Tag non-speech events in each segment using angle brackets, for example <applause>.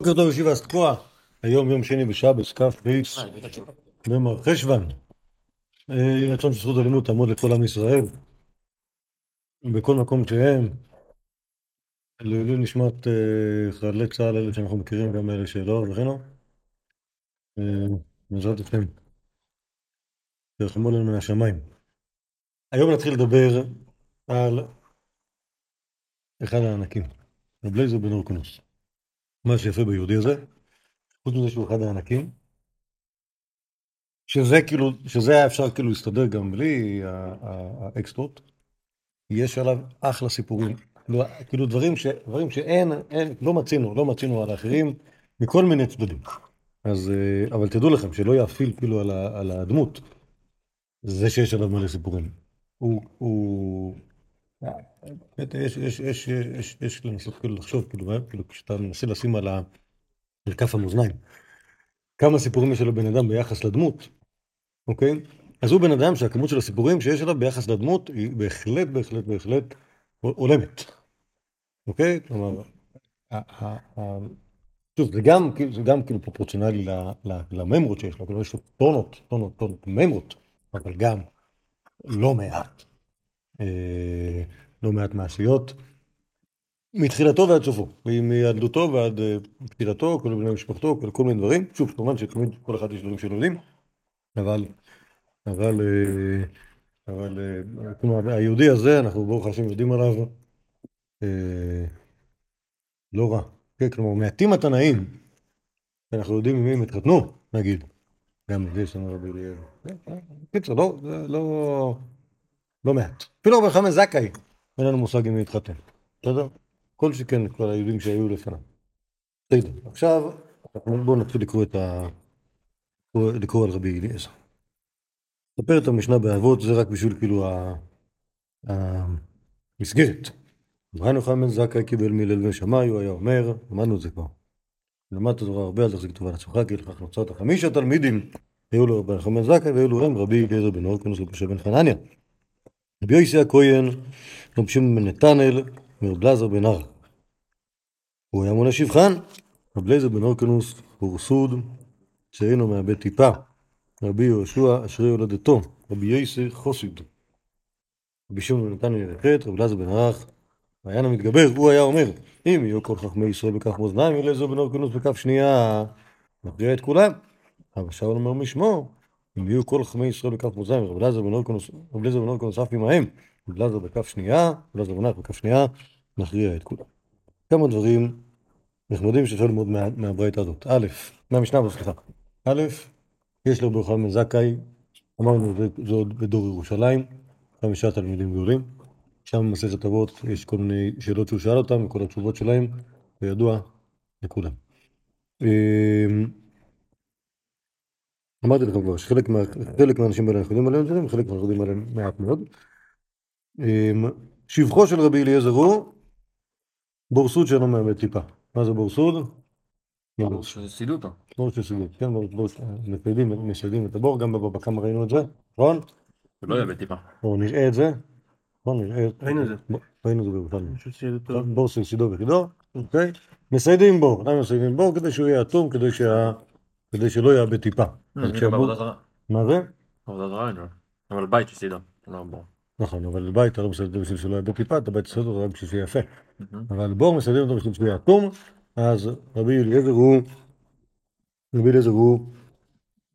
בוקר טוב ישיבה סקועה, היום יום שני בשבס, כ' באיקס, במר חשוון. יהי רצון שזכות הלימוד תעמוד לכל עם ישראל, בכל מקום שהם, לעילוי נשמת אה, חיילי צה"ל, אלה שאנחנו מכירים, גם אלה שלא, וכן הלאה. אה, בעזרת השם, תרחמו עלינו מן השמיים. היום נתחיל לדבר על אחד הענקים, רב לייזר בן אורקונוס. מה שיפה ביהודי הזה, חוץ מזה שהוא אחד הענקים, שזה כאילו, שזה היה אפשר כאילו להסתדר גם בלי האקסטרות, יש עליו אחלה סיפורים, לא, כאילו דברים, ש, דברים שאין, אין, לא מצינו, לא מצינו על האחרים, מכל מיני צדדים. אז, אה, אבל תדעו לכם, שלא יאפיל כאילו על, ה, על הדמות, זה שיש עליו מלא סיפורים. הוא, הוא, יש, יש, לנסות כאילו לחשוב, כאילו, כאילו, כשאתה מנסה לשים על, כף המאזניים, כמה סיפורים יש על הבן אדם ביחס לדמות, אוקיי? אז הוא בן אדם שהכמות של הסיפורים שיש עליו ביחס לדמות היא בהחלט, בהחלט, בהחלט הולמת, אוקיי? כלומר, שוב, זה גם, כאילו- כאילו פרופורציונלי לממרות שיש לו, כאילו יש לו טונות, טונות, טונות ממרות, אבל גם לא מעט, לא מעט מעשיות, מתחילתו ועד סופו, מילדותו ועד אה, פטירתו, כל בני משפחתו, כל, מיני דברים, שוב, כמובן שתמיד כל אחד יש דברים שלא יודעים, אבל, אבל, אה, אבל, אה, כלומר, היהודי הזה, אנחנו ברוך השם יודעים עליו, אה, לא רע, כן, כלומר, מעטים התנאים, אנחנו יודעים עם מי הם התחתנו, נגיד, גם זה יש לנו רבי אליעזר. קיצר, לא, זה לא, לא מעט. אפילו רבי חמאס זכאי, אין לנו מושג עם מי התחתן, בסדר? כל שכן כל היהודים שהיו לפניו. בסדר, עכשיו בואו נתחיל לקרוא את ה... לקרוא- על רבי אליעזר. ספר את המשנה באבות, זה רק בשביל כאילו המסגרת. אברהם יוחנן זכאי קיבל מהלל ושמאי, הוא היה אומר, למדנו את זה כבר. למדת תורה הרבה, אל תחזיק טובה לעצמך, כי לכך נוצרת חמישה תלמידים, היו לו רבי יוחנן זכאי והיו לו רבי אליעזר בן אורקנוס רבי משה בן חנניה. רבי יוסי הכהן, רבי שמעון בן נתנאל ורבי אלעזר בן ער. הוא היה מונה שבחן, רבי אליעזר בן אורקנוס הוא סוד שאינו מאבד טיפה. רבי יהושע אשרי הולדתו, רבי יוסי חוסיד. רבי שמעון בן נתנאל ירחת, רבי אלעזר בן ערך, מעיין המתגבר, הוא היה אומר, אם יהיו כל חכמי ישראל בכף מאזניים, אליעזר בן אורקנוס בכף שנייה, מכריע את כולם. אבל שאול אומר משמו, אם יהיו כל חכמי ישראל בכף אורקנוס, רבי אליעזר בן אורקנוס אף עמהם, רבי אלעזר בכף שנייה, רבי אלעזר בן ערך בכף שנייה, נכריע את כולם. כמה דברים נחמדים שאפשר ללמוד מה- מהברייתא הזאת. א', מהמשנה הזאת, סליחה. א', יש ברוך בן זכאי, אמרנו, זה, עוד בדור ירושלים, חמישה תלמידים גדולים. שם במסכת אבות יש כל מיני שאלות שהוא שאל אותם, וכל התשובות שלהם, וידוע לכולם. אמ, אמרתי לכם כבר שחלק מה, מהאנשים האלה אנחנו יודעים עליהם דברים, חלק אנחנו יודעים עליהם מעט מאוד. אמ, שבחו של רבי אליעזר הוא בורסות שאינו מאבד טיפה. מה זה בורסות? ברור שסידו אותו. בור של סיגוד, כן, בור, בור, מסיידים, את הבור, גם בבבא קמא ראינו את זה, נכון? זה לא יאבד טיפה. או נראה את זה, נכון, נראה את ראינו את זה. בור- ראינו את זה בירושלים. בור של סידו וחידו, אוקיי? מסיידים בור, למה מסיידים בור? כדי שהוא יהיה אטום, כדי שה... כדי שלא יאבד טיפה. זרה. מה זה? אין לו. אבל בית שסידו. לא. נכון, אבל בית אתה לא מסייד אותו בשביל שלא יאבד טיפה, אתה בית מסייד אותו רק בשביל שיהיה יפה. אבל בור מסיידים אותו בשביל שהוא אטום, אז רבי אליעזר הוא, רבי אליעזר הוא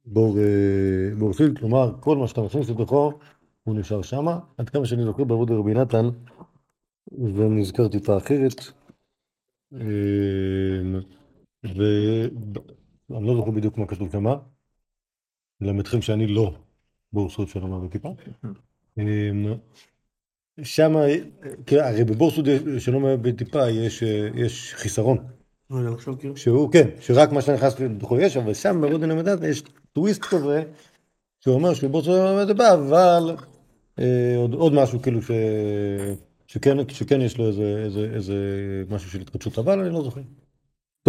בור, אה, בור סיד, כלומר כל מה שאתה מכניס לתוכו הוא נשאר שמה. עד כמה שאני זוכר בעבוד רבי נתן, ונזכר טיפה אחרת, ואני לא זוכר בדיוק מה כתוב שמה, ללמד אתכם שאני לא בור סוד של אמר בכיפה. שם, הרי בבור סוד של אומר בטיפה יש, יש חיסרון. עכשיו כאילו. שהוא, כן, שרק מה שנכנס לתוכו יש, אבל שם בעבוד הנמדת יש טוויסט כזה, שהוא אומר שבוא צודק בא, אבל אה, עוד, עוד משהו כאילו ש, שכן, שכן יש לו איזה, איזה, איזה משהו של התחדשות, אבל אני לא זוכר.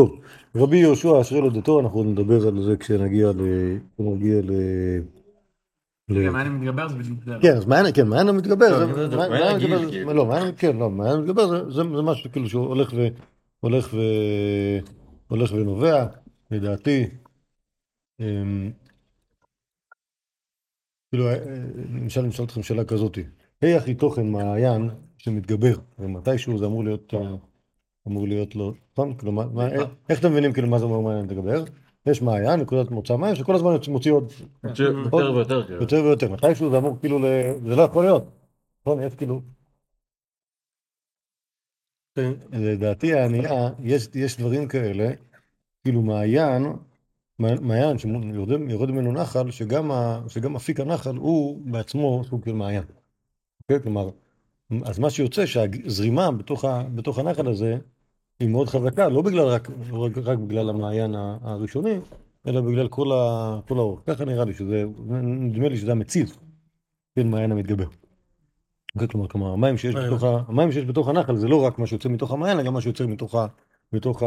טוב, רבי יהושע אשרי הולדתו, אנחנו עוד נדבר על זה כשנגיע ל... כשנגיע ל... גם מעיין המתגבר זה בדיוק זה. כן, אז מעיין, כן, מעיין המתגבר, זה- זה- זה- מעיין כאילו. לא, מעיין, כן, לא, מעיין המתגבר זה- משהו כאילו שהוא הולך ו... הולך ו... הולך ונובע, לדעתי. אמ, כאילו, אה, למשל, אני אשאל אתכם שאלה כזאת, היי הכי תוכן מעיין שמתגבר, ומתישהו זה אמור להיות, אה, אמור להיות לו, נכון? מה- מה- איך- אתם מבינים כאילו מה זה אומר מעיין מתגבר? יש מעיין, נקודת מוצא מים, שכל הזמן מוציא עוד יותר יותר ויותר כאילו. יותר ויותר, מתישהו זה אמור כאילו, ל- זה לא יכול להיות, נכון? יש כאילו. לדעתי הענייה, יש, דברים כאלה, כאילו מעיין, מע- מעיין שיורד יורד ממנו נחל, שגם, אפיק הנחל הוא בעצמו סוג של מעיין. אוקיי? כלומר, אז מה שיוצא שהזרימה בתוך הנחל הזה היא מאוד חזקה, לא בגלל רק, רק, רק בגלל המעיין הראשוני, אלא בגלל כל, ה, כל האורך. ככה נראה לי שזה, נדמה לי שזה המציל של מעיין המתגבר. אוקיי? כלומר, כלומר, המים שיש אה, בתוך, ה, המים שיש בתוך הנחל זה לא רק מה שיוצא מתוך המעיין, אלא גם מה שיוצא מתוך, ה, מתוך, ה,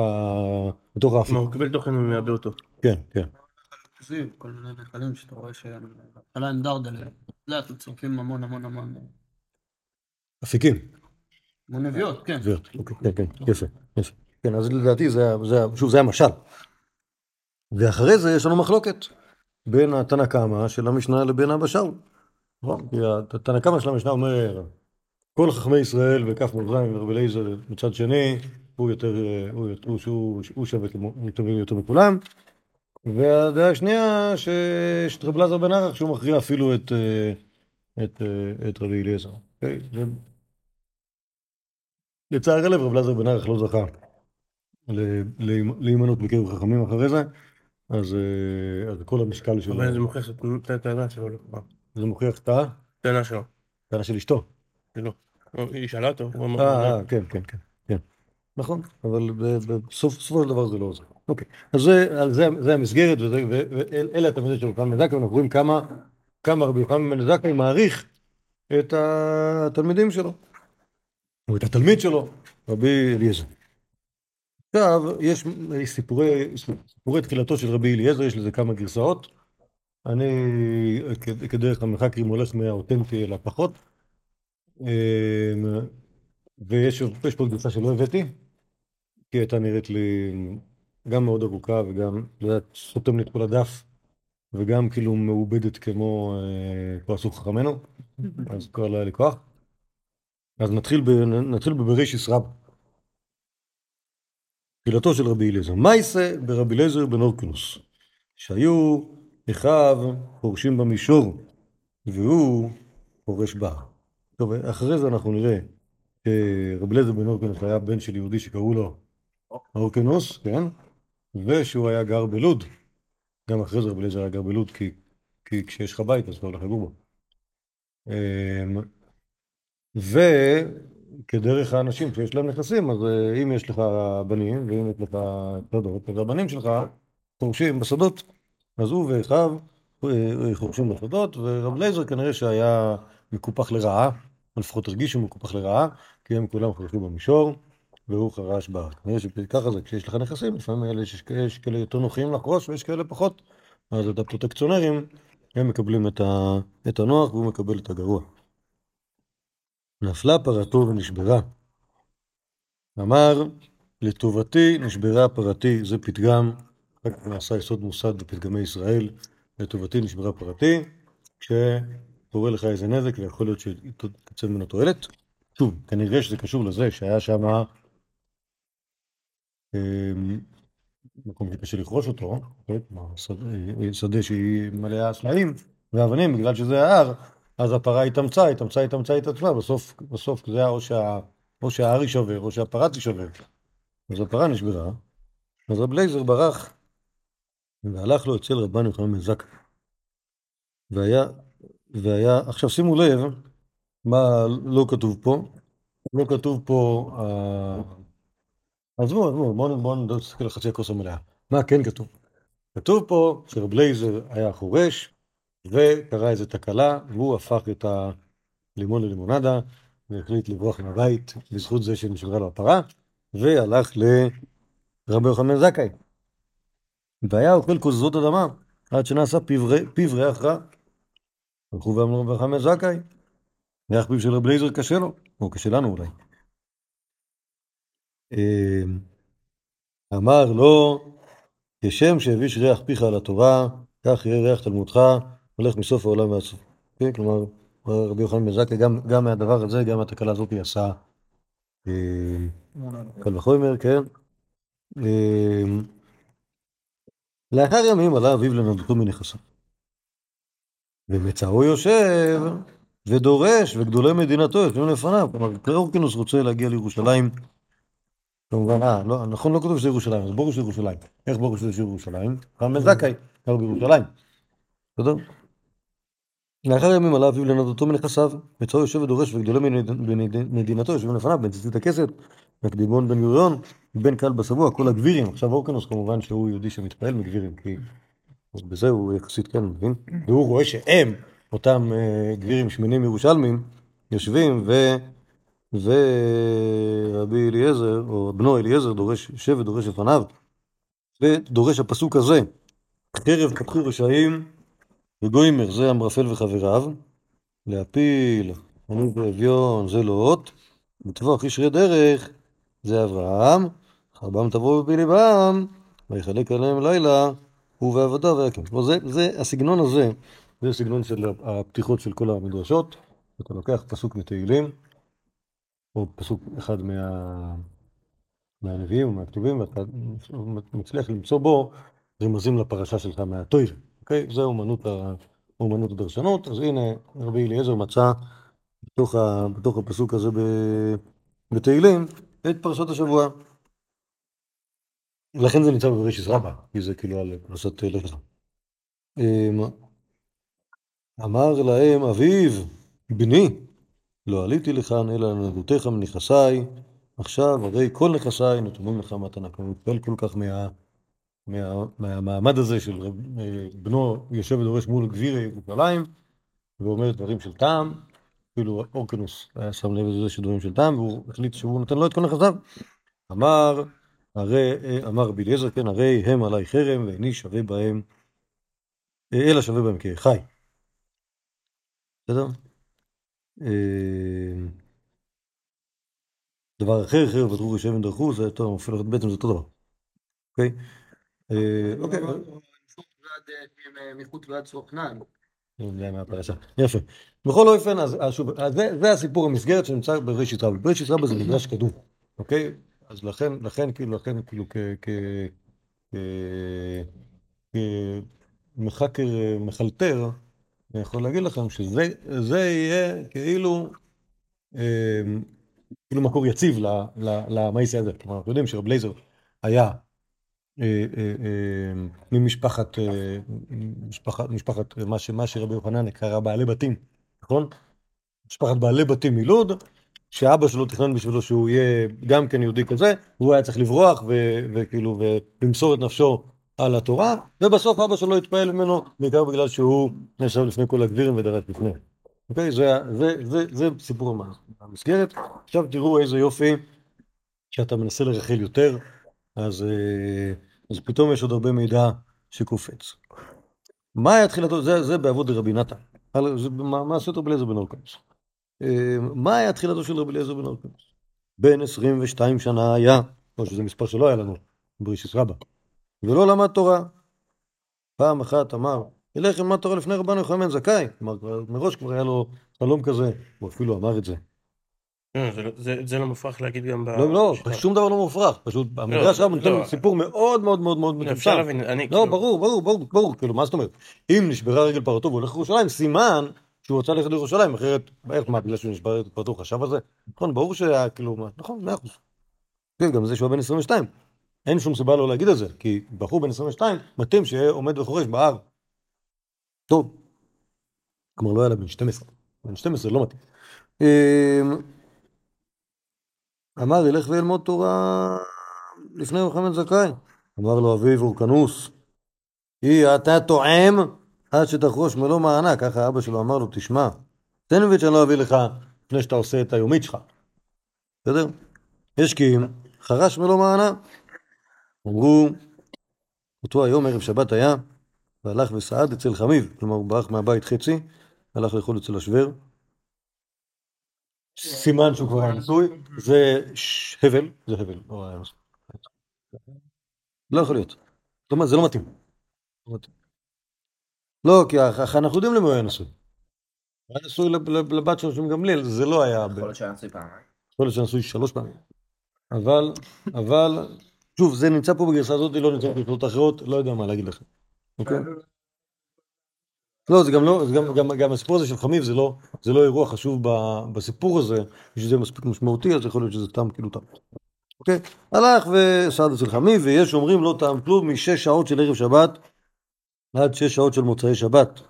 מתוך האפיק. הוא קיבל תוכן ומעבה אותו. כן, כן. כל מיני נחלים שאתה רואה שבהתחלה הם דרדלה, זה אתם צורכים המון המון המון אפיקים. נביאות, כן. זהו, אוקיי, כן, כן, יפה, יפה. כן, אז לדעתי זה, שוב, זה המשל. ואחרי זה יש לנו מחלוקת בין התנא קמא של המשנה לבין אבא שאול. נכון? כי התנא קמא של המשנה אומר, כל חכמי ישראל וכף מאזניים ורבי אליעזר מצד שני, הוא יותר, הוא, הוא, הוא, הוא שווה כמו, הוא טובים יותר מכולם. והדעה השנייה, שיש את רב אלעזר בן ערך, שהוא מכריע אפילו את, אה, את, אה, את רבי אליעזר. אוקיי? לצער הלב, רב אלעזר בן ערך לא זכה להימנעות בקרב חכמים אחרי זה, אז, אה, אז כל המשקל שלו, אבל זה מוכיח את הטענה שלו. לא? זה מוכיח את הטענה שלו. הטענה של אשתו. זה לא. היא שאלה אותו. אה, אה, כן, כן, כן, כן. נכון, אבל בסופו של דבר זה לא עוזר. אוקיי, אז זה, המסגרת, ואלה התלמידים של רבי בן ואנחנו רואים כמה, כמה רבי יוחנן בן זכאי מעריך את התלמידים שלו, או את התלמיד שלו, רבי אליעזר. עכשיו, יש סיפורי, סיפורי תחילתו של רבי אליעזר, יש לזה כמה גרסאות. אני כדרך המחקרים הולך מהאותנטי אל הפחות. אמ, ויש יש פה גרסה שלא הבאתי, כי הייתה נראית לי גם מאוד ארוכה וגם, לא יודעת, סותם לי את כל הדף, וגם כאילו מעובדת כמו כמו עשו חכמינו, אז כבר לא היה לי כוח. אז נתחיל, ב, נתחיל בברישיס רב. תחילתו של רבי אליעזר. מייסה ברבי אליעזר בן אורקנוס, שהיו אחיו פורשים במישור, והוא פורש בר. טוב, אחרי זה אנחנו נראה שרבי אליעזר בן אורקנוס היה בן של יהודי שקראו לו אורקנוס, כן? ושהוא היה גר בלוד. גם אחרי זה רבי אליעזר היה גר בלוד, כי, כי כשיש לך בית אז אתה הולך לגור בו. וכדרך האנשים שיש להם נכסים, אז אה, אם יש לך בנים ואם יש לך שדות, אז הבנים שלך חורשים בשדות. אז הוא ואחיו אה, חורשים בשדות, ורב אליעזר כנראה שהיה מקופח לרעה, או לפחות הרגיש שהוא מקופח לרעה, כי הם כולם חורשו במישור, והוא חרש בארץ. כנראה שככה זה, כשיש לך נכסים, לפעמים אלה יש, יש כאלה יותר נוחים לחרוש ויש כאלה פחות, אז את הפרוטקציונרים, הם מקבלים את, ה, את הנוח והוא מקבל את הגרוע. נפלה פרתו ונשברה. אמר, לטובתי נשברה פרתי, זה פתגם, נעשה יסוד מוסד בפתגמי ישראל, לטובתי נשברה פרתי, כשקורה לך איזה נזק ויכול להיות שתצא ממנו תועלת. שוב, כנראה שזה קשור לזה שהיה שם אמ, מקום שקשה לכרוש אותו, כן? שדה שהיא מלאה סלעים ואבנים, בגלל שזה ההר, אז הפרה התאמצה, התאמצה, התאמצה, התאמצה, בסוף, בסוף זה היה או, שה, או שההר יישבר או שהפרה תישבר. אז הפרה נשברה, אז רב לייזר ברח והלך לו אצל רבן יוחנן בן זכאי. והיה, והיה, עכשיו שימו לב מה לא כתוב פה, לא כתוב פה, אה, עזבו, עזבו, בואו בואו נסתכל על חצי הכוס המלאה. מה כן כתוב? כתוב פה שרב לייזר היה חורש וקרה איזו תקלה והוא הפך את הלימון ללימונדה והחליט לברוח מהבית בזכות זה שנשברה לו הפרה והלך לרבי יוחנן זכאי. והיה אוכל כוזזות אדמה עד שנעשה פיו ריח רע. הלכו ואמרו רבי יוחנן זכאי, ריח פיו של רבי לייזר קשה לו, או קשה לנו אולי. אמ, אמר לו, כשם שהביש ריח פיך על התורה, כך יהיה ריח תלמודך, הולך מסוף העולם ועד סוף. כן, כלומר, רבי יוחנן בן זכאי, גם, מהדבר הזה, גם מהתקלה הזאת היא עשה אה, קל וחומר, כן. אה, לאחר ימים עלה אביו לנדותו מנכסיו. ומצאו יושב ודורש, וגדולי מדינתו יושבים לפניו. כלומר, הורקנוס רוצה להגיע לירושלים. כמובן, אה, לא, נכון, לא כתוב שזה ירושלים, אז ברור שזה ירושלים. איך ברור שזה ירושלים? רבן בן זכאי, גר בירושלים. בסדר? לאחר ימים עלה אביו לנדותו מנכסיו, מצאו יושב ודורש, וגדולי מדינתו יושבים לפניו, בן ציצית הכסת, וקדימון בן גוריון, בן קהל בשבוע, כל הגבירים. עכשיו אורקנוס כמובן שהוא יהודי שמתפעל מגבירים, כי בזה הוא יחסית כן מבין, והוא רואה שהם, אותם אה, גבירים שמנים ירושלמים, יושבים ו... ורבי אליעזר, או בנו אליעזר, דורש, יושב ודורש לפניו, ודורש הפסוק הזה, חרב פתחו רשעים וגוימר, זה אמרפל וחבריו, להפיל, אני ואביון, זה לוט, לטבוח ישרי דרך, זה אברהם, חרבם תבוא בפי ליבם, ויחלק עליהם לילה, הוא ועבדיו ויקים. כלומר, זה, זה, הסגנון הזה, זה הסגנון של הפתיחות של כל המדרשות. אתה לוקח פסוק מתהילים, או פסוק אחד מה... מהנביאים או מהכתובים, ואתה מצליח למצוא בו רמזים לפרשה שלך מהטויל. אוקיי? זה אומנות. אומנות הדרשנות. אז הנה, רבי אליעזר מצא בתוך, ה... בתוך הפסוק הזה ב... בתהילים את פרשת השבוע. לכן זה נמצא בבראשיס רבה, כי זה כאילו על פרשת לך. אמ, אמר להם אביו, בני, לא עליתי לכאן אלא לנדותיך מנכסיי, עכשיו הרי כל נכסיי נתונים לך מתנה. כל כך מה, מה, מהמעמד הזה של אה, בנו יושב ודורש מול גביר ירושלים, ואומר דברים של טעם, אפילו אורקנוס היה שם לב לזה שדברים של טעם, והוא החליט שהוא נותן לו את כל נכסיו. אמר הרי, אמר רבי אליעזר, כן, הרי הם עלי חרם ואיני שווה בהם, אלא שווה בהם כחי. בסדר? אה, דבר אחר, חרב ותרו ושמן דרכו, זה טוב, אפילו בעצם זה אותו דבר. אוקיי? אה, אוקיי. מחוץ ועד סוכנן. זה מהפרשה. יפה. בכל אופן, אז שוב, זה הסיפור המסגרת שנמצא בראשית רבה. בראשית רבה זה מדרש קדום, אוקיי? אז לכן, לכן, כאילו, לכן, כאילו. כמחקר מחלטר, אני יכול להגיד לכם שזה יהיה כאילו, אה, כאילו מקור יציב למאיסי הזה. כלומר, אנחנו יודעים שרב לייזר היה אה, אה, ממשפחת, משפחת, משפחת, מה שרבי יוחנן קרא בעלי בתים, נכון? משפחת בעלי בתים מלוד, שאבא שלו תכנן בשבילו שהוא יהיה גם כן יהודי כזה, הוא היה צריך לברוח וכאילו ולמסור את נפשו על התורה, ובסוף אבא שלו התפעל ממנו, בעיקר בגלל שהוא נשב לפני כל הגבירים ודרש לפני. אוקיי? זה, זה, זה, זה סיפור המסגרת. עכשיו תראו איזה יופי שאתה מנסה לרחל יותר, אז, אה, אז פתאום יש עוד הרבה מידע שקופץ. מה היה תחילתו? זה, זה בעבוד רבי נתן. מה עשו אותו בלעזר בן אורקנוס? אה, מה היה תחילתו של רבי אליעזר בן אורקנוס? בן 22 שנה היה, או שזה מספר שלא היה לנו, ברישיס רבה, ולא למד תורה. פעם אחת אמר, ילך ללמד תורה לפני רבנו יוחנן זכאי. כלומר, מראש כבר היה לו חלום כזה, הוא אפילו אמר את זה. אה, זה לא מופרך להגיד גם ב... לא, לא, שום דבר לא מופרך, פשוט המדרש רב נותן לא. סיפור מאוד מאוד מאוד מאוד אני לא, כאילו- ברור, ברור, ברור, ברור, כאילו, מה זאת אומרת? אם נשברה רגל פרתו והוא הולך לירושלים, סימן שהוא רצה ללכת לירושלים, אחרת, איך, מה, בגלל שהוא נשבר רגל פרתו, חשב על זה? נכון, ברור שהיה, כאילו, נכון, מאה אחוז. כן, גם זה שהוא היה בן 22. אין שום סיבה לא להגיד את זה, כי בחור בן 22, מתאים שיהיה עומד וחורש בהר. טוב. כלומר, לא היה לה בן 12. בן 12 לא מתאים. אמ, אמר, ילך וילמוד תורה לפני יוחנן זכאי. אמר לו אביו אורקנוס, היא אתה טועם עד שתחרוש מלוא מענה, ככה אבא שלו אמר לו, תשמע, תן לי שאני לא אביא לך לפני שאתה עושה את היומית שלך. בסדר? יש כי חרש מלוא מענה. אמרו, אותו היום ערב שבת היה, והלך וסעד אצל חמיב, כלומר הוא ברח מהבית חצי, הלך לאכול אצל השוור. סימן שהוא כבר היה נשוי, זה ש- הבל, זה הבל, לא היה נשוי. לא יכול להיות. זאת אומרת, זה לא מתאים. לא. לא, כי אנחנו יודעים למי הוא היה נשוי. הוא היה נשוי לב- לב- לבת שלו שם גמליאל, זה לא היה... יכול להיות שהיה נשוי פעמיים. יכול להיות שנשוי שלוש פעמים. אבל, אבל, שוב, זה נמצא פה בגרסה הזאת, לא נמצא בגרסאות אחרות, לא יודע מה להגיד לכם. אוקיי? לא, זה גם לא, זה גם, גם, גם הסיפור הזה של חמיב זה לא, זה לא אירוע חשוב ב, בסיפור הזה, בשביל זה מספיק משמעותי, אז יכול להיות שזה סתם כאילו טעם. אוקיי? הלך וסעד אצל חמיב, ויש שאומרים לא טעם כלום משש שעות של ערב שבת עד שש שעות של מוצאי שבת.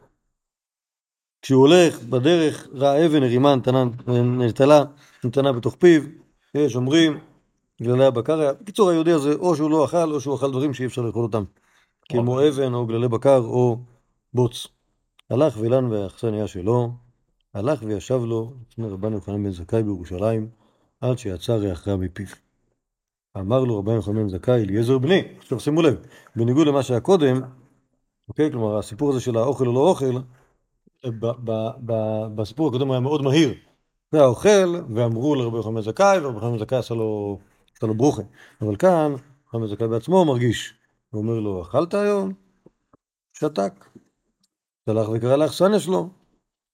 כשהוא הולך בדרך, ראה אבן הרימה נתנה, נטלה, נתנה בתוך פיו, יש אומרים, גללי הבקר. בקיצור, היהודי הזה, או שהוא לא אכל, או שהוא אכל דברים שאי אפשר לאכול אותם. כמו אבן, או גללי בקר, או בוץ. הלך וילן והאכסניה שלו, הלך וישב לו לפני רבן יוחנן בן זכאי בירושלים, עד שיצא ריח רע מפיו. אמר לו רבן יוחנן בן זכאי, אליעזר בני, עכשיו שימו לב, בניגוד למה שהיה קודם, אוקיי, כלומר הסיפור הזה של האוכל או לא אוכל, ב- ב- ב- בסיפור הקודם היה מאוד מהיר. זה היה אוכל, ואמרו לרבי יוחנן בן זכאי, ורבי יוחנן בן זכאי עשה לו, עשה לו ברוכה. אבל כאן, יוחנן בן זכאי בעצמו מרגיש, הוא אומר לו, אכלת היום? שתק. הלך וקרא לאכסניה שלו.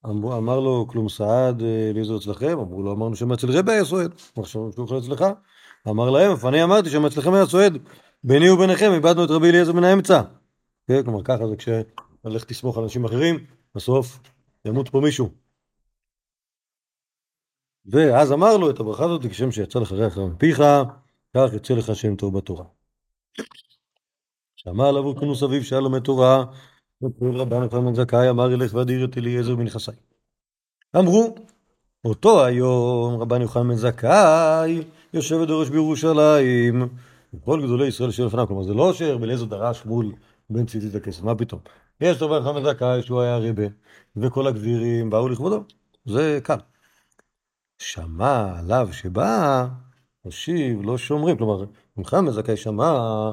אמר, אמר לו, כלום סעד אה, אליעזר אצלכם? אמרו לו, אמרנו שם אצל רבי היה סועד. עכשיו שהוא אוכל אצלך. אמר להם, אף אני אמרתי שם אצלכם היה סועד. ביני וביניכם איבדנו את רבי אליעזר מן האמצע. כן, כלומר, ככה זה כשהלך תסמוך על אנשים אחרים, בסוף ימות פה מישהו. ואז אמר לו את הברכה הזאת, כשם שיצא לך ריח מפיך, כך יצא לך שם טוב בתורה. שאמר עליו כינוס אביו שהיה לומד תורה, ופעול רבן יוחנן זכאי אמר ילך ואדיר את אליעזר בנכסי. אמרו, אותו היום רבן יוחנן זכאי יושב ודורש בירושלים, וכל גדולי ישראל שהיו לפניו, כלומר זה לא שרבי אליעזר דרש מול בן ציצית הכסף, מה פתאום? יש רבן יוחנן זכאי שהוא היה רבה, וכל הגבירים באו לכבודו, זה קל. שמע עליו שבא, הושיב לא שומרים, כלומר, יוחנן זכאי שמע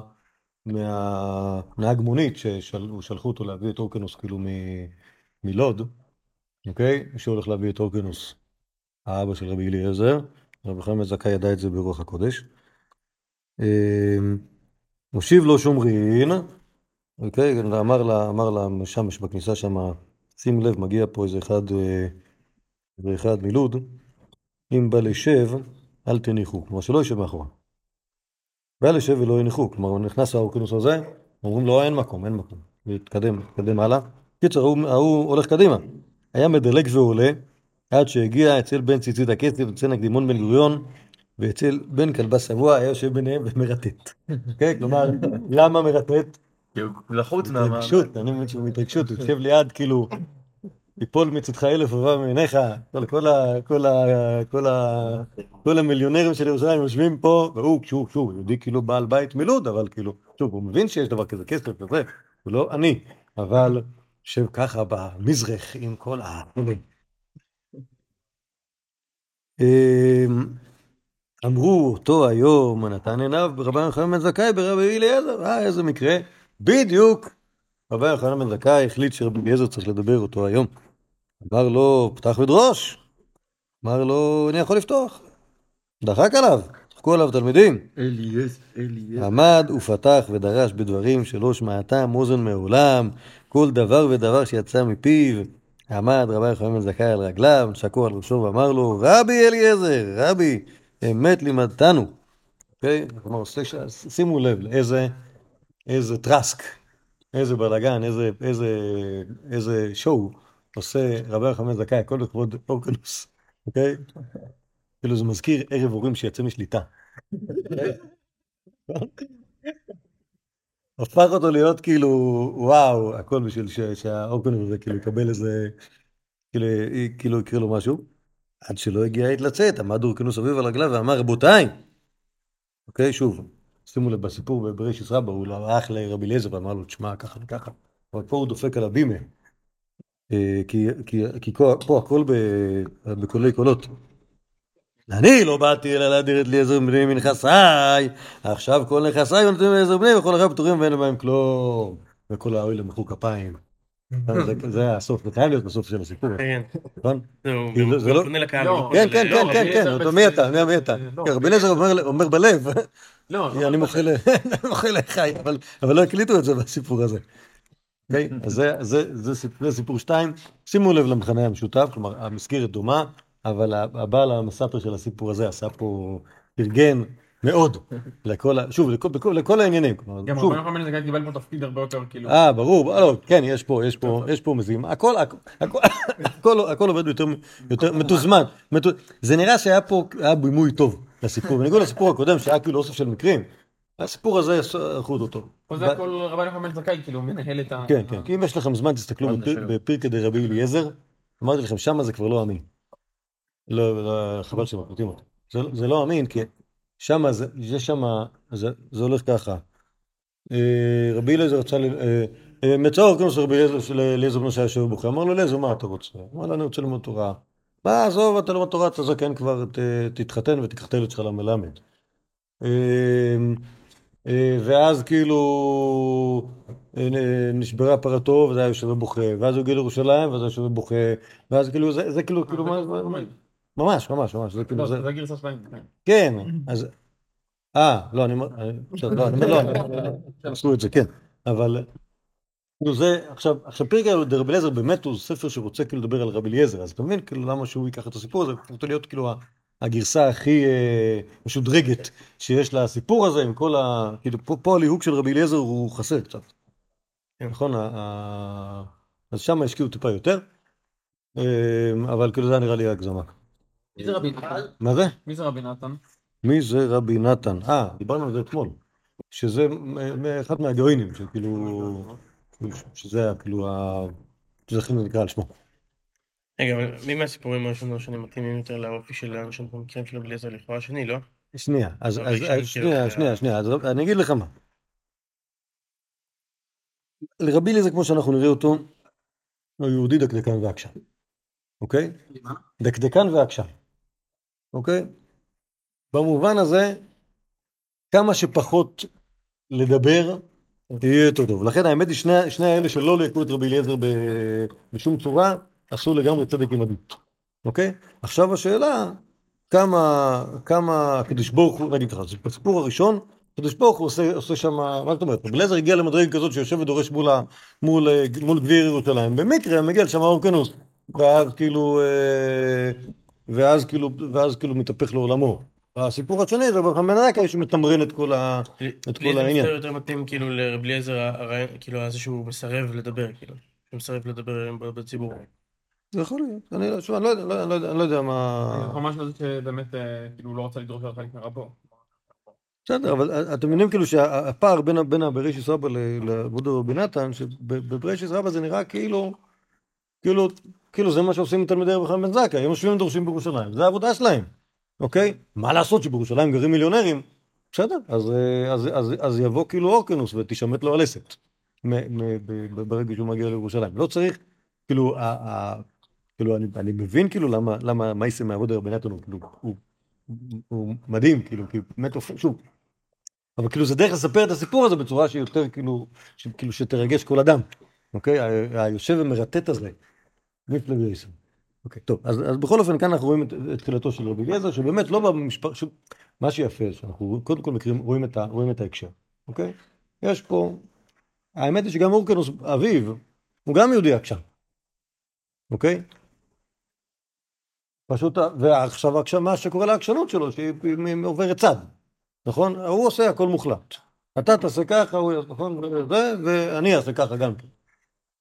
מהנהג מונית ששלחו אותו להביא את אורקנוס כאילו מ- מלוד, אוקיי? שהולך להביא את אורקנוס, האבא של רבי אליעזר, רבי בן זכאי ידע את זה ברוח הקודש. אמ, הושיב לו שומרין, אוקיי? אמר לה, אמר לה שם, בכניסה שם, שים לב, מגיע פה איזה אחד, אה, איזה אחד מלוד, אם בא לשב, אל תניחו, כלומר שלא יושב מאחורה. בא לשב ולא יניחו, כלומר הוא נכנס לאורקינוס הזה, אומרים לו אין מקום, אין מקום, להתקדם, להתקדם הלאה. קיצר, ההוא ההוא הולך קדימה, היה מדלג ועולה, עד שהגיע אצל בן ציצית הכסף, אצל נקדימון בן גוריון, ואצל בן כלבה שבוע, היה יושב ביניהם ומרטט. <laughs> כן, כלומר, למה מרטט? לחוץ מהמה. התרגשות, אני מבין שהוא מתרגשות, הוא יושב ליד, כאילו, יפול מצדך אלף ובא מעיניך, כל, המיליונרים של ירושלים יושבים פה, והוא, שוב, שוב, יהודי כאילו בעל בית מלוד, אבל כאילו, שוב, הוא מבין שיש דבר כזה, כסף וזה, הוא לא אני, אבל יושב ככה במזרח עם כל ה... אמ, אמרו אותו היום נתן עיניו ברבן יוחנן בן זכאי ברבי אליעזר, אה איזה מקרה, בדיוק. רבי יוחנן בן זכאי החליט שרבי אליעזר צריך לדבר אותו היום. אמר לו פתח ודרוש, אמר לו אני יכול לפתוח, דחק עליו, צחקו עליו תלמידים, אליעזר, אליעזר. עמד ופתח ודרש בדברים שלא שמעתם אוזן מעולם, כל דבר ודבר שיצא מפיו. עמד רבי יוחנן בן זכאי על רגליו, שקוע על ראשו ואמר לו, רבי אליעזר, רבי, אמת לימדתנו. אוקיי? כלומר, שימו לב לאיזה איזה טרסק, איזה בלאגן, איזה, איזה, איזה שואו עושה רבי בן זכאי, הכל לכבוד אורקנוס, אוקיי? כאילו זה מזכיר ערב הורים שיצא משליטה. הפך אותו להיות כאילו, וואו, הכל בשביל ש- שהאורקנוס הזה כאילו יקבל איזה, כאילו, כאילו יקרה לו משהו. עד שלא הגיע העת לצאת, עמד אורקנוס אביו על רגליו ואמר, רבותיי, אוקיי, שוב, שימו לב, בסיפור בבראשית רבה, הוא הלך לרבי אליעזר ואמר לו, תשמע, ככה וככה, אבל פה הוא דופק על הבימה, כי, כי, כי פה, הכל ב- בקולי קולות. אני לא באתי אלא להדיר את אליעזר בני מנכסיי, עכשיו כל נכסיי נותנים לאליעזר בני וכל אחד פטורים ואין בהם כלום. וכל האוהל מחאו כפיים. <laughs> זה- זה הסוף, זה חייב להיות בסוף של הסיפור, כן, נכון? זה לא- לקהל. לא, כן, כן, לא, כן, רבי כן, כן, מי אתה? מי אתה? לא, כן, רבי אליעזר אומר- אומר בלב, לא, לא, אני מוחל <laughs> לחי, אבל אבל לא הקליטו את זה בסיפור הזה. אוקיי? אז זה- זה- זה זה סיפור שתיים. שימו לב למכנה המשותף, כלומר המסגרת דומה, אבל הבעל המספר של הסיפור הזה עשה פה, ארגן מאוד לכל, שוב, לכל- לכל- לכל העניינים. כלומר, גם יוחנן בן זכאי קיבל פה תפקיד הרבה יותר כאילו. אה, ברור, לא, כן, יש פה, יש פה, יש פה מזימה, הכל, הכל, הכל, הכל, עובד יותר, יותר מתוזמן. מתו- זה נראה שהיה פה, היה בימוי טוב לסיפור, בניגוד לסיפור הקודם שהיה כאילו אוסף של מקרים, הסיפור הזה ערכו אותו. פה זה הכל רבן יוחנן בן זכאי כאילו מנהל את ה... כן, כן, כי אם יש לכם זמן תסתכלו. בפרקי דרבי אליעזר, אמרתי לכם, שמה זה כבר לא אמין. לא, לא, חבל שמקליטים אותו. זה, זה לא אמין, כי שמה זה, יש שמה, זה, זה הולך ככה. אה, רבי אליעזר רצה, ל- אה, אה, מצאו כנוס רבי אליעזר בנו שהיה יושב בבוכה, אמר לו אליעזר מה אתה רוצה? אמר לו אני רוצה ללמוד תורה. מה עזוב אתה ללמוד תורה אתה זקן כבר ת, תתחתן ותיקח את הילד שלך למלמד. אה, ואז כאילו אה, נשברה פרתו וזה היה יושב ובוכה, ואז הוא הגיע לירושלים ואז היה יושב ובוכה, ואז כאילו זה, זה כאילו, כאילו, מה- ממש, ממש, ממש, זה כאילו, לא, זה, זה הגרסה שלהם. כן. כן, אז, אה, לא, אני אומר, לא, אני אומר, לא, עשו את זה, כן, אבל, כאילו זה, עכשיו, עכשיו פרקי דרבי אליעזר באמת הוא ספר שרוצה כאילו לדבר על רבי אליעזר, אז אתה מבין כאילו למה שהוא ייקח את הסיפור הזה, הוא רוצה להיות כאילו הגרסה הכי אה, משודרגת שיש לסיפור הזה, עם כל ה... כאילו פה, פה הליהוק של רבי אליעזר הוא חסר קצת, כן. נכון? ה- ה- אז שם השקיעו טיפה יותר, אה, אבל כאילו זה היה נראה לי הגזמה. מי זה רבי נתן? מה זה? מי זה רבי נתן? מי זה רבי נתן? אה, דיברנו על זה אתמול. שזה אחד מהגרעינים, שכאילו... שזה היה כאילו ה... שזה הכי נקרא על שמו. רגע, אבל מי מהסיפורים הראשונים הראשונים מתאימים יותר לאופי של האנשים במקרים של רבי אליעזר לכאורה השני, לא? שנייה, אז, לא, שנייה, שנייה, שנייה, אז אני אגיד לך מה. לרבי אליעזר, כמו שאנחנו נראה אותו, הוא יהודי דקדקן ועקשן, אוקיי? דקדקן ועקשן, אוקיי? במובן הזה, כמה שפחות לדבר, יהיה יותר טוב. לכן האמת היא, שני, שני האלה שלא ליכו את רבי אליעזר ב- בשום צורה, עשו לגמרי צדק עם הדות, אוקיי? עכשיו השאלה, כמה, כמה הקדוש ברוך הוא, נגיד ככה, זה בסיפור הראשון, הקדוש ברוך הוא עושה, עושה שם, מה זאת אומרת, רבי אליעזר הגיע למדרגה כזאת שיושב ודורש מול, מול, אה, מול גביר ירושלים, במקרה מגיע לשם אורקנוס, ואז כאילו, אה, ואז כאילו, ואז כאילו מתהפך לעולמו. הסיפור השני זה ברכה בן עקה שמתמרן את כל ה... את כל זה העניין. מסתבר יותר מתאים כאילו לרבי אליעזר, כאילו הזה שהוא מסרב לדבר, כאילו. שהוא מסרב לדבר בציבור. זה יכול להיות, אני לא, שוב, אני לא יודע, לא, לא, אני לא יודע מה... ממש לא שבאמת אה, כאילו לא רוצה לדרוש על חלק מרבו. בסדר, אבל אתם מבינים כאילו שהפער בין, בין הבראשיס רבא ל- לעבודו רבי נתן, שבבראשיס רבא זה נראה כאילו, כאילו, כאילו זה מה שעושים תלמידי רבי חיים בן זכאי, הם יושבים ודורשים בירושלים, זה העבודה שלהם, אוקיי? מה לעשות שבירושלים גרים מיליונרים? בסדר, אז, אה, אז, אז, אז יבוא כאילו אורקנוס ותשמט לו הלסת ברגע שהוא מגיע לירושלים. לא צריך, כאילו, כאילו אני, אני מבין כאילו למה, למה מייסה מעבודו רבי נתן הוא, כאילו, הוא, הוא מדהים, כאילו, כי באמת, אופ- שוב, אבל כאילו זה דרך לספר את הסיפור הזה בצורה שיותר כאילו, ש, כאילו שתרגש כל אדם, אוקיי? היושב ומרטט הזה, מפלג רייסון. אוקיי, טוב, אז, אז בכל אופן כאן אנחנו רואים את, את תחילתו של רבי אליעזר, שבאמת לא במשפט, ש... מה שיפה, שאנחנו קודם כל מכירים, רואים את, ה, רואים את ההקשר, אוקיי? יש פה, האמת היא שגם אורקנוס אביו, הוא גם יהודי עקשן, אוקיי? פשוט, ועכשיו עכשיו מה שקורה לעקשנות שלו, שהיא היא עוברת צד. נכון? הוא עושה הכל מוחלט. אתה תעשה ככה, הוא יעשה, נכון? זה, ואני אעשה ככה גם כן.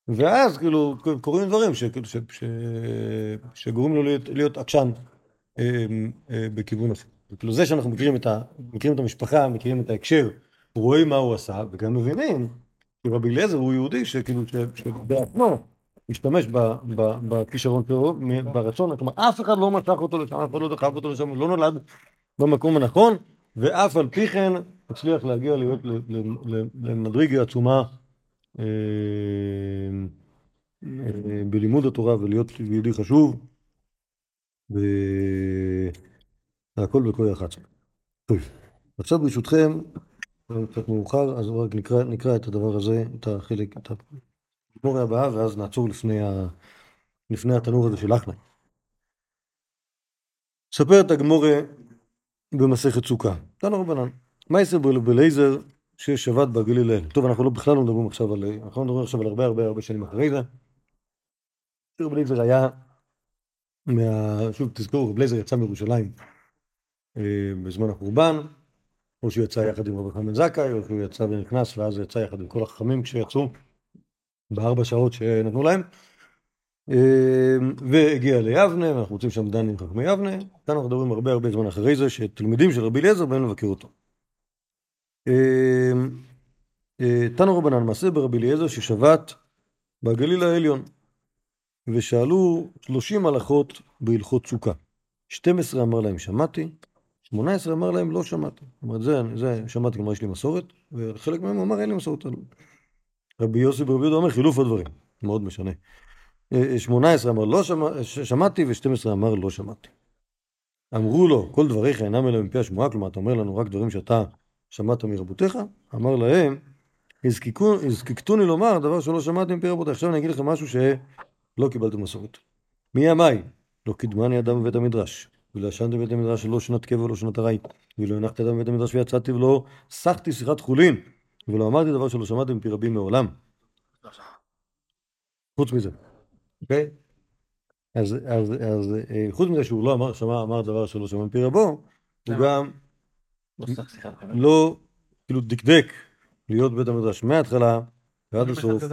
ואז כאילו קורים דברים שכאילו, ש, ש, שגורמים לו להיות, להיות עקשן אה, אה, בכיוון אחר. כאילו זה שאנחנו מכירים את, ה, מכירים את המשפחה, מכירים את ההקשר, רואים מה הוא עשה, וגם מבינים, כי רבי אליעזר הוא יהודי שכאילו, ש- שבעצמו ב- בכישרון שלו, ברצון, כלומר אף אחד לא משך אותו לשם, אף אחד לא דחף אותו לשם, לא נולד במקום הנכון, ואף על פי כן הצליח להגיע להיות ל- ל- ל- למדרגה עצומה אה, אה, בלימוד התורה ולהיות יהודי חשוב, והכל בכוי אחת. טוב, עכשיו ברשותכם, קצת מאוחר, אז רק נקרא, נקרא את הדבר הזה, את החלק, את הגמורה הבאה, ואז נעצור לפני, ה... לפני התנור הזה של אחנאי. ספרת הגמורה במסכת סוכה. תנו רבנן. יעשה בלייזר ששבת בגליל האל? טוב, אנחנו לא, בכלל לא מדברים עכשיו על... אנחנו לא מדברים עכשיו על הרבה הרבה הרבה שנים אחרי זה. רב בלייזר היה מה... שוב, תזכרו, רב בלייזר יצא מירושלים אה, בזמן החורבן, או שהוא יצא יחד עם רבי חנן זכאי, או שהוא יצא ונכנס, ואז יצא יחד עם כל החכמים כשיצאו, בארבע שעות שנתנו להם. אה, והגיע ליבנה, ואנחנו רוצים שם דן עם חכמי יבנה. כאן אנחנו מדברים הרבה הרבה זמן אחרי זה, שתלמידים של רבי אליעזר באים לבקר אותו. אה, אה, תנו רבנן מעשה ברבי אליעזר ששבת בגליל העליון, ושאלו שלושים הלכות בהלכות סוכה. 12 אמר להם שמעתי, 18 אמר להם לא שמעתי. זאת אומרת, זה, זה שמעתי, כלומר יש לי מסורת, וחלק מהם אמר אין לי מסורת. רבי יוסי ברבי יהודה אומר חילוף הדברים, מאוד משנה. 18 אמר לא שמע, שמעתי ו-12 אמר לא שמעתי. אמרו לו, כל דבריך אינם אלא מפי השמועה, כלומר אתה אומר לנו רק דברים שאתה שמעת מרבותיך, אמר להם, הזקקתוני לומר דבר שלא שמעתי מפי רבותיך. עכשיו אני אגיד לכם משהו שלא קיבלתם מסורת. מי עמי? לא קידמני אדם בבית המדרש, ולא ישנתי בבית המדרש לא שנת קבע ולא שנת ארעי, ולא הנחתי אדם בבית המדרש ויצאתי ולא סחתי שיחת חולין, ולא אמרתי דבר שלא שמעתי מפי רבים מעולם. חוץ מזה. אוקיי? אז, אז, אז אה, חוץ מזה שהוא לא אמר, שמע, אמר דבר שלא שמע מפי רבו, הוא גם לא, כאילו דקדק להיות בית המדרש מההתחלה ועד הסוף,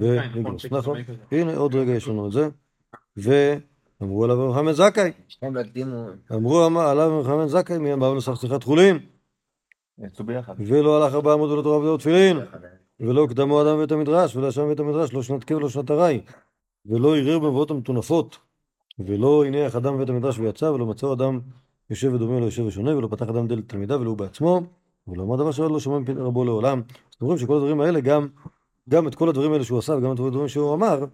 ונגלוס. נכון, הנה עוד רגע יש לנו את זה, ואמרו עליו מוחמד זכאי, אמרו עליו מוחמד זכאי, מי אמר לסך שיחת חולין, ולא הלך ארבע עמוד ולא תורה ולא תפילין, ולא קדמו אדם בבית המדרש, ולא ישב בבית המדרש, לא שנת קבע ולא שנת ארעי. ולא ערער במבואות המטונפות, ולא הניח אדם בבית המדרש ויצא, ולא מצאו אדם יושב ודומה, לא יושב ושונה, ולא פתח אדם דלת תלמידיו, ולא הוא בעצמו, ולא אמר דבר שעוד לא שמע מפי רבו לעולם. זאת אומרת שכל הדברים האלה, גם, גם את כל הדברים האלה שהוא עשה, וגם את כל הדברים שהוא אמר,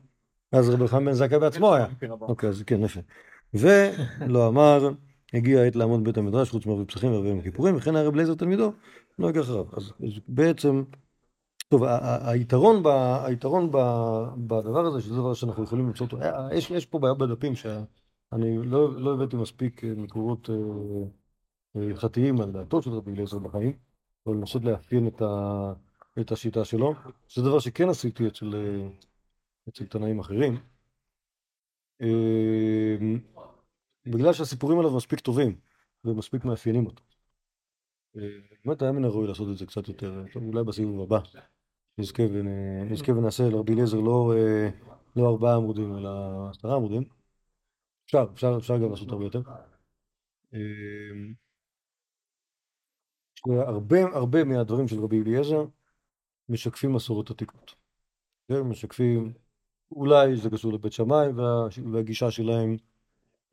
אז רבי חנן בן זכאי בעצמו היה. אוקיי, אז כן, יפה. ולא אמר, הגיע העת לעמוד בבית המדרש, חוץ מערבי פסחים וערבי יום הכיפורים, וכן היה רבי אליעזר תלמידו, לא הגיע אחריו. אז בעצם טוב, היתרון, ב, היתרון ב, בדבר הזה, שזה דבר שאנחנו יכולים למצוא אותו, אה, יש, יש פה בעיה בדפים שאני לא, לא הבאתי מספיק אה, מקורות אה, הלכתיים על דעתו של רבי אליעזר בחיים, או לנסות לאפיין את, ה, את השיטה שלו, זה דבר שכן עשיתי אצל, אצל תנאים אחרים, בגלל שהסיפורים עליו מספיק טובים ומספיק מאפיינים אותו. באמת היה מן הראוי לעשות את זה קצת יותר, אולי בסיבוב הבא. נזכה ונעשה לרבי אליעזר לא, אה, לא ארבעה עמודים, אלא עשרה עמודים. אפשר, אפשר, אפשר גם לעשות הרבה יותר. אה, הרבה, הרבה מהדברים של רבי אליעזר משקפים מסורת עתיקות. כן, משקפים, אולי זה קשור לבית שמאי והגישה שלהם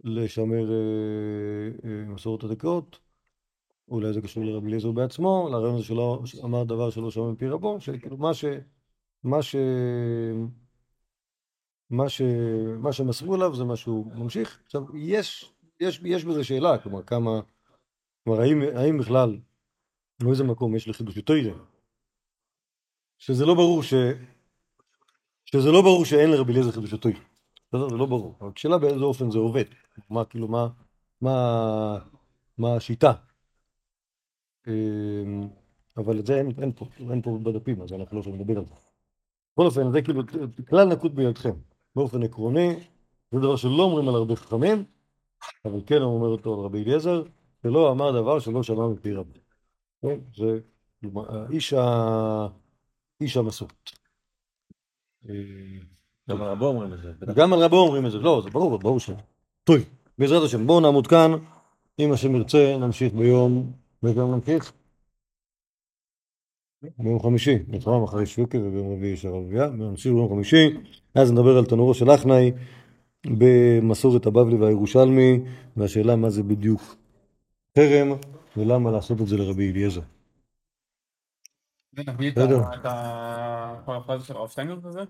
לשמר אה, מסורת עתיקות, אולי זה קשור לרבי אליעזר בעצמו, לרעיון הזה שלא אמר דבר שלא שמע מפי רבו, שכאילו מה ש... מה ש... מה, ש... מה שמסרו עליו זה מה שהוא ממשיך. עכשיו, יש, יש, יש בזה שאלה, כלומר, כמה... כלומר, האם, האם בכלל, מאיזה מקום יש לחידוש יותר שזה לא ברור ש... שזה לא ברור שאין לרבי אליעזר חידוש יותר. בסדר? זה לא ברור. אבל השאלה באיזה אופן זה עובד. מה, כאילו, מה, מה, מה השיטה. אמ, אבל את זה אין, אין פה, אין פה בדפים, אז אנחנו לא יכולים לדבר על זה. בכל אופן, זה כאילו כלל נקוט בידכם. באופן עקרוני, זה דבר שלא אומרים על הרבה חכמים, אבל כן הוא אומר אותו על רבי אליעזר, שלא אמר דבר שלא שמע מפי רבי. כן? זה איש, המסורת. גם על רבו אומרים את זה. גם על רבו אומרים את זה, לא, זה ברור, ברור ש... טוב, בעזרת השם, בואו נעמוד כאן, אם השם ירצה, נמשיך ביום וגם נמשיך. ביום חמישי? מחר יש שוקר וביום רביעי יש ערבייה, ונמשיך ביום חמישי, אז נדבר על תנורו של אחנאי במסורת הבבלי והירושלמי, והשאלה מה זה בדיוק חרם, ולמה לעשות את זה לרבי אליעזר. ונביא את בסדר. ה... את ה... כל הפרזה של הרב שטיינגרט הזה?